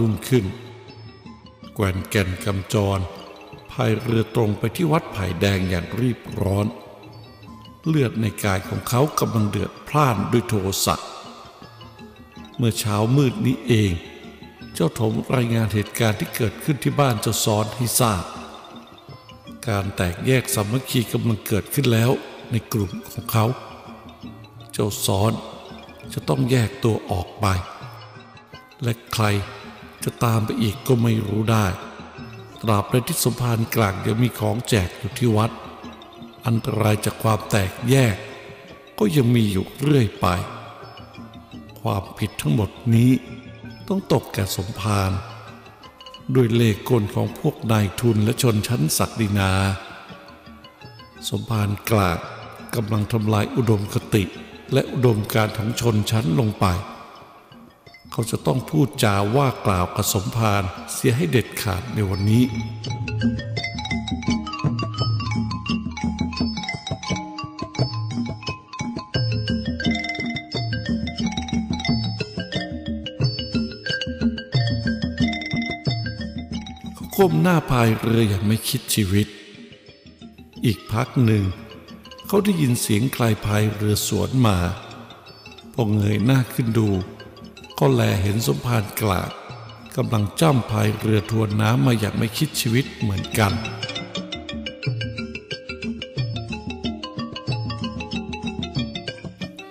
รุ่งขึ้น แกวนแก่นกำจรพายเรือตรงไปที่วัดไผ่แดงอย่างรีบร้อน เลือดในกายของเขากำลังเดือดพล่านด้วยโทสะเมื่อเช้ามืดนี้เอง เจ้าถมรายงานเหตุการณ์ที่เกิดขึ้นที่บ้านเจ้าซ้อนให้ทราบ การแตกแยกสามัคคีกำลังเกิดขึ้นแล้วในกลุ่มของเขา เจ้าซ้อนจะต้องแยกตัวออกไป และใคร จะตามไปอีกก็ไม่รู้ได้ ตราบใดที่สมภารกลางยังมีของแจกอยู่ที่วัด อันตรายจากความแตกแยก ก็ยังมีอยู่เรื่อยไป ความผิดทั้งหมดนี้ต้องตกแก่สมภารด้วยเลขกลของพวกนายทุนและชนชั้นศักดินา สมภารกลางกำลังทำลายอุดมคติและอุดมการของชนชั้นลงไป เขาจะต้องพูดจาว่ากล่าวกับสมภารเสียให้เด็ดขาดในวันนี้ เขาก้มหน้าพายเรืออย่างไม่คิดชีวิต อีกพักหนึ่ง เขาได้ยินเสียงใครพายเรือสวนมา พอเงยหน้าขึ้นดู ก็แลเห็นสมภารกลากกำลังจ้ำพายเรือทวนน้ำมาอย่างไม่คิดชีวิตเหมือนกัน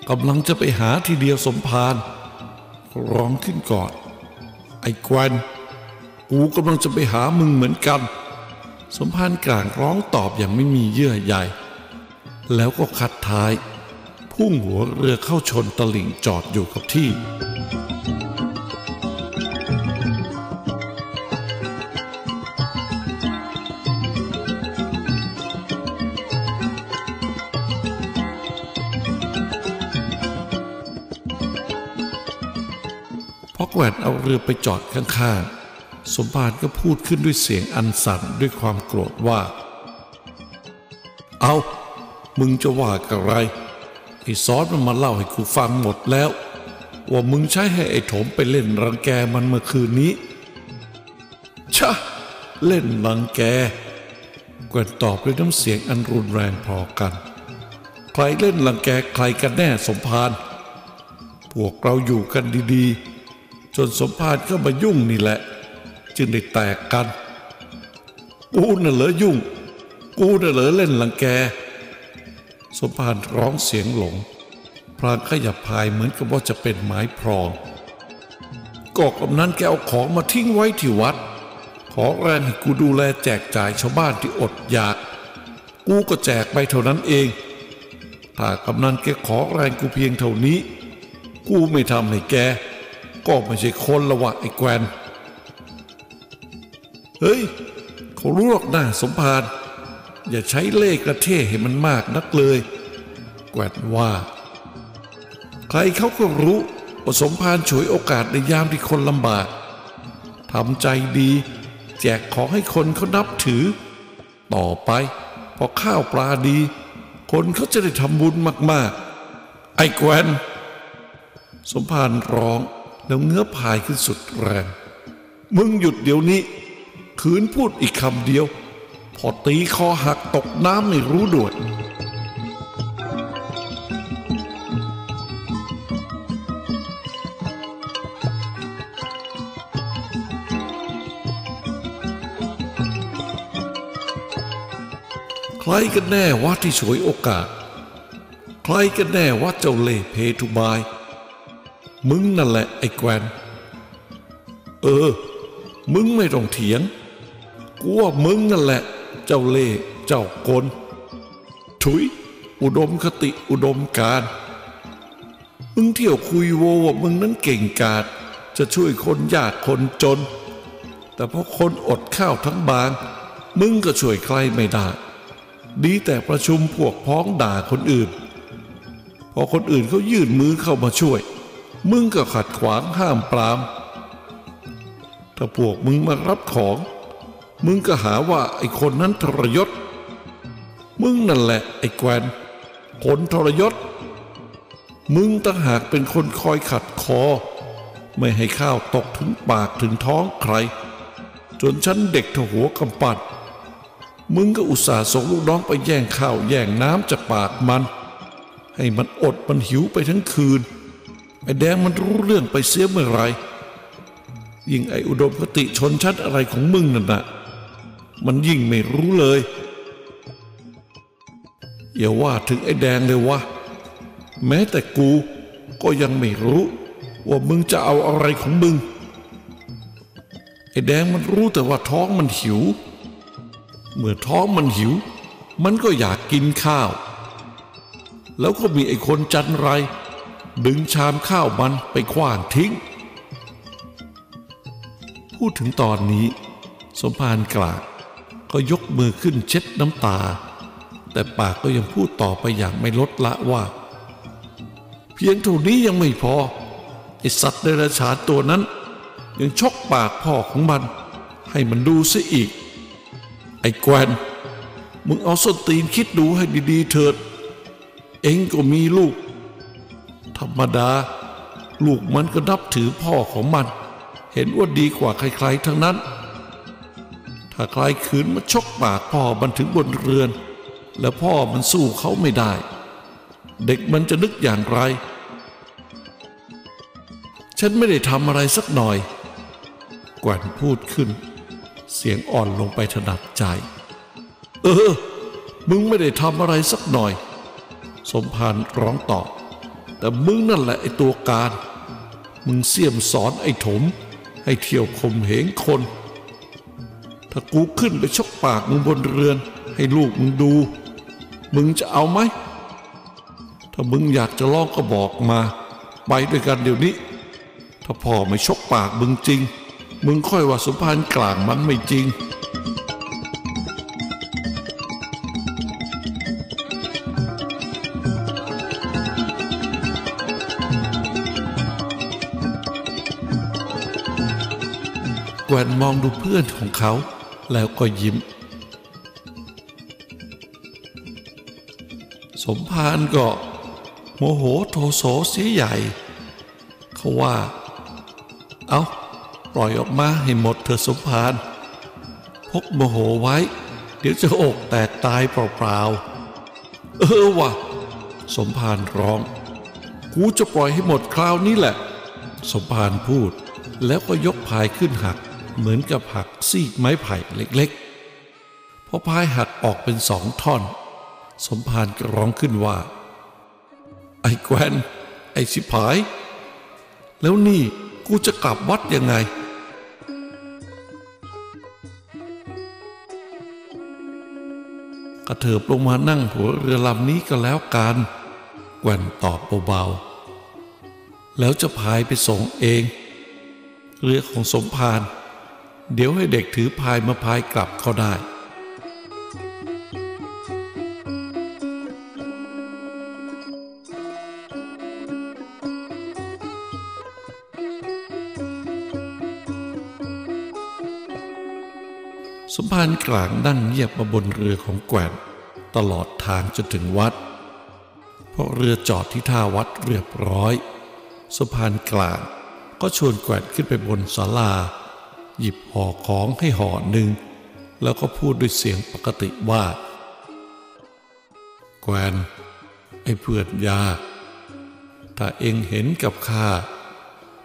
กำลังจะไปหาทีเดียวสมภารร้องขึ้นก่อน ไอ้กวนกูกำลังจะไปหามึงเหมือนกัน สมภารกลางร้องตอบอย่างไม่มีเยื่อใยแล้วก็คัดท้าย พุ่งหัวเรือเข้าชนตลิ่งจอดอยู่กับที่ พอแกวนเอาเรือไปจอดข้างๆ สมภารก็พูดขึ้นด้วยเสียงอันสั่นด้วยความโกรธว่า เอา มึงจะว่ากับไรไอ้ซอสมันมาเล่าให้กูฟังหมดแล้ว ว่ามึงใช้ให้ไอ้โถมไปเล่นรังแกมันเมื่อคืนนี้ ชะ เล่นรังแกแกวนตอบด้วยน้ำเสียงอันรุนแรงพอกัน ใครเล่นรังแกใครกันแน่สมภารพวกเราอยู่กันดีๆ จนสมภารก็มายุ่งนี่แหละ จึงได้แตกกัน กูน่ะเหรอยุ่ง กูน่ะเหรอเล่นลังแก สมภารร้องเสียงหลง พรางขยับพายเหมือนกับว่าจะเป็นไม้พรองก็กำนั้นแกเอาของมาทิ้งไว้ที่วัด ขอแรงให้กูดูแลแจกจ่ายชาวบ้านที่อดอยาก กูก็แจกไปเท่านั้นเอง ถ้ากำนันแกขอแรงกูเพียงเท่านี้ กูไม่ทำให้แก ก็ไม่ใช่คนละวะไอ้แกวนเฮ้ย เขารู้หรอกนะสมภารอย่าใช้เล่กระเท่ให้มันมากนักเลย แกวนว่า ใครเขาก็รู้ว่าสมภารฉวยโอกาสในยามที่คนลำบากทำใจดี แจกของให้คนเขานับถือ ต่อไปพอข้าวปลาดี คนเขาจะได้ทำบุญมากๆ ไอ้แกวนสมภารร้องแล้วเงื้อพายขึ้นสุดแรง มึงหยุดเดี๋ยวนี้ขืนพูดอีกคำเดียว พอตีคอหักตกน้ำไม่รู้ด่วน รกันแน่ว่าที่ฉวยโอกาส ใครกันแน่ว่าเจ้าเล่เพทุบาย มึงนั่นแหละไอ้แกวนเออ มึงไม่ต้องเถียง กูว่ามึงนั่นแหละ เจ้าเล่เจ้ากลถุย อุดมคติอุดมการมึงเที่ยวคุยโวว่ามึงนั้นเก่งกาจจะช่วยคนยากคนจน แต่พอคนอดข้าวทั้งบาง มึงก็ช่วยใครไม่ได้ ดีแต่ประชุมพวกพ้องด่าคนอื่น พอคนอื่นเขายื่นมือเข้ามาช่วย มึงก็ขัดขวางห้ามปราม ถ้าพวกมึงมารับของ มึงก็หาว่าไอ้คนนั้นทรยศ มึงนั่นแหละไอ้แกวนคนทรยศ มึงต่างหากเป็นคนคอยขัดคอ ไม่ให้ข้าวตกถึงปากถึงท้องใคร จนฉันเด็กทหัวกำปัด มึงก็อุตส่าห์ส่งลูกน้องไปแย่งข้าวแย่งน้ำจากปากมัน ให้มันอดมันหิวไปทั้งคืน ไอ้แดงมันรู้เรื่องไปเสียเมื่อไร ยิ่งไอ้อุดมคติชนชั้นอะไรของมึงนั่นนะมันยิ่งไม่รู้เลย อย่าว่าถึงไอ้แดงเลยวะ แม้แต่กูก็ยังไม่รู้ว่ามึงจะเอาอะไรของมึง ไอ้แดงมันรู้แต่ว่าท้องมันหิว เมื่อท้องมันหิว มันก็อยากกินข้าว แล้วก็มีไอ้คนจันไร ดึงชามข้าวมันไปขว้างทิ้ง พูดถึงตอนนี้ สมภารกลากก็ยกมือขึ้นเช็ดน้ำตา แต่ปากก็ยังพูดต่อไปอย่างไม่ลดละว่า เพียงเท่านี้ยังไม่พอไอสัตว์เดรัจฉานตัวนั้น ยังชกปากพ่อของมัน ให้มันดูซะอีก ไอ้แกวนมึงเอาส้นตีนคิดดูให้ดีๆเถิด เองก็มีลูก ธรรมดา ลูกมันก็นับถือพ่อของมัน เห็นว่าดีกว่าใครๆทั้งนั้น ถ้าใครขืนมาชกปากพ่อมันถึงบนเรือน แล้วพ่อมันสู้เขาไม่ได้ เด็กมันจะนึกอย่างไร ฉันไม่ได้ทำอะไรสักหน่อยแกวนพูดขึ้น เสียงอ่อนลงไปถนัดใจ เออ มึงไม่ได้ทำอะไรสักหน่อย สมภารร้องตอบ แต่มึงนั่นแหละไอ้ตัวการ มึงเสี่ยมสอนไอ้ถม ให้เที่ยวข่มเหงคน ถ้ากูขึ้นไปชกปากมึงบนเรือน ให้ลูกมึงดู มึงจะเอาไหม ถ้ามึงอยากจะลองก็บอกมา ไปด้วยกันเดี๋ยวนี้ ถ้าพ่อไม่ชกปากมึงจริง มึงค่อยว่าสมภารกลางมันไม่จริง แกวนมองดูเพื่อนของเขาแล้วก็ยิ้ม สมภารก็โมโหโทโสเสียใหญ่ เขาว่า เอา ปล่อยออกมาให้หมดเถอะสมภารพกโมโหไว้ เดี๋ยวจะอกแตกตายเปล่าๆ เออวะสมภารร้อง กูจะปล่อยให้หมดคราวนี้แหละ สมภารพูด แล้วก็ยกพายขึ้นหัก เหมือนกับหักซีกไม้ไผ่เล็กๆ พอพายหักออกเป็นสองท่อน สมภารก็ร้องขึ้นว่า ไอ้แกวนไอ้สิผาย แล้วนี่กูจะกลับวัดยังไง กระเถิบลงมานั่งหัวเรือลำนี้ก็แล้วกันแกว่นตอบเบาๆ แล้วจะพายไปส่งเอง เรือของสมภารเดี๋ยวให้เด็กถือพายมาพายกลับเขาได้ มภารกลางนั่งเงียบมาบนเรือของแกว่นตลอดทางจนถึงวัด เพราะเรือจอดที่ท่าวัดเรียบร้อยสมภารกลางก็ชวนแกว่นขึ้นไปบนศาลา หยิบห่อของให้ห่อหนึ่ง แล้วก็พูดด้วยเสียงปกติว่า แกวนไอ้เพื่อนยา ถ้าเองเห็นกับข้า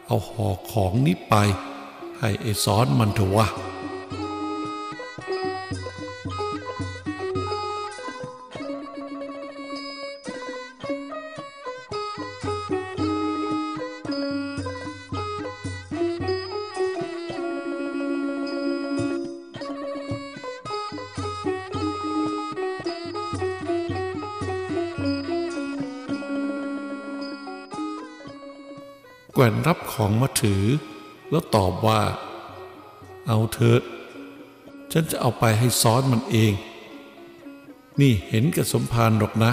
เอาห่อของนี้ไป ให้ไอ้ซ้อนมันเถอะวะ แกว่นรับของมาถือ แล้วตอบว่า เอาเถอะ ฉันจะเอาไปให้ซ้อนมันเอง นี่เห็นกับสมภารหรอกนะ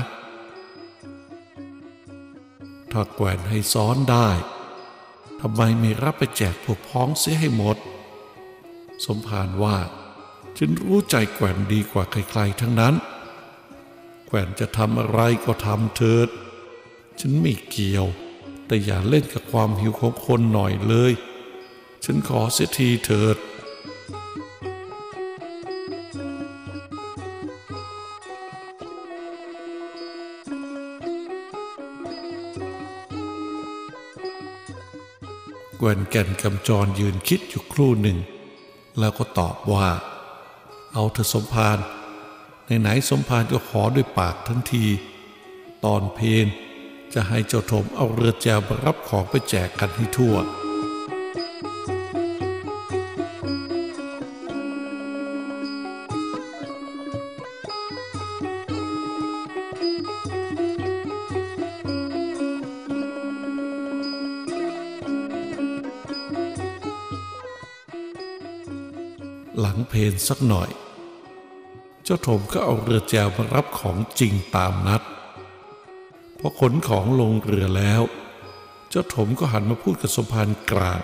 ถ้าแกว่นให้ซ้อนได้ทำไมไม่รับไปแจกพวกพ้องเสียให้หมด สมภารว่า ฉันรู้ใจแกว่นดีกว่าใครๆทั้งนั้น แกว่นจะทำอะไรก็ทำเถิด ฉันไม่เกี่ยว แต่อย่าเล่นกับความหิวของคนหน่อยเลย ฉันขอเสียทีเถิด แกวนแก่นกำจรยืนคิดอยู่ครู่หนึ่ง แล้วก็ตอบว่า เอาเถอสมภารไหนๆสมภารก็ขอด้วยปากทั้งที ตอนเพน จะให้เจ้าถมเอาเรือแจวมารับของไปแจกกันให้ทั่ว หลังเพนสักหน่อย เจ้าถมก็เอาเรือแจวมารับของจริงตามนัด พอขนของลงเรือแล้ว เจ้าถมก็หันมาพูดกับสมภารกลาง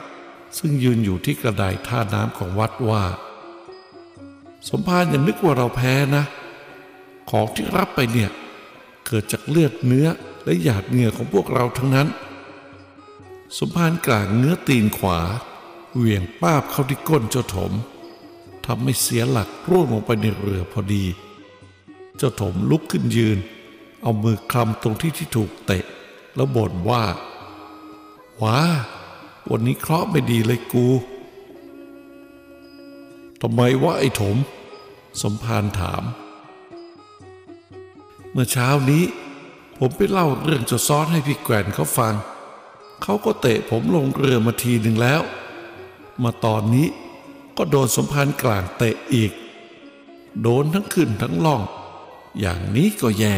ซึ่งยืนอยู่ที่กระไดท่าน้ำของวัดว่า สมภารอย่านึกว่าเราแพ้นะ ของที่รับไปเนี่ย เกิดจากเลือดเนื้อและหยาดเหงื่อของพวกเราทั้งนั้น สมภารกลางเงื้อตีนขวา เหวี่ยงป้าบเข้าที่ก้นเจ้าถมทำให้เสียหลักร่วงลงไปในเรือพอดี เจ้าถมลุกขึ้นยืน เอามือคลำตรงที่ที่ถูกเตะ แล้วบ่นว่า ว้า วันนี้เคราะห์ไม่ดีเลยกูทำไมวะไอ้ถม สมภารถาม เมื่อเช้านี้ ผมไปเล่าเรื่องจะซ้อนให้พี่แกวนเขาฟัง เขาก็เตะผมลงเรือมาทีหนึ่งแล้ว มาตอนนี้ก็โดนสมภารกลางเตะอีก โดนทั้งขึ้นทั้งล่อง อย่างนี้ก็แย่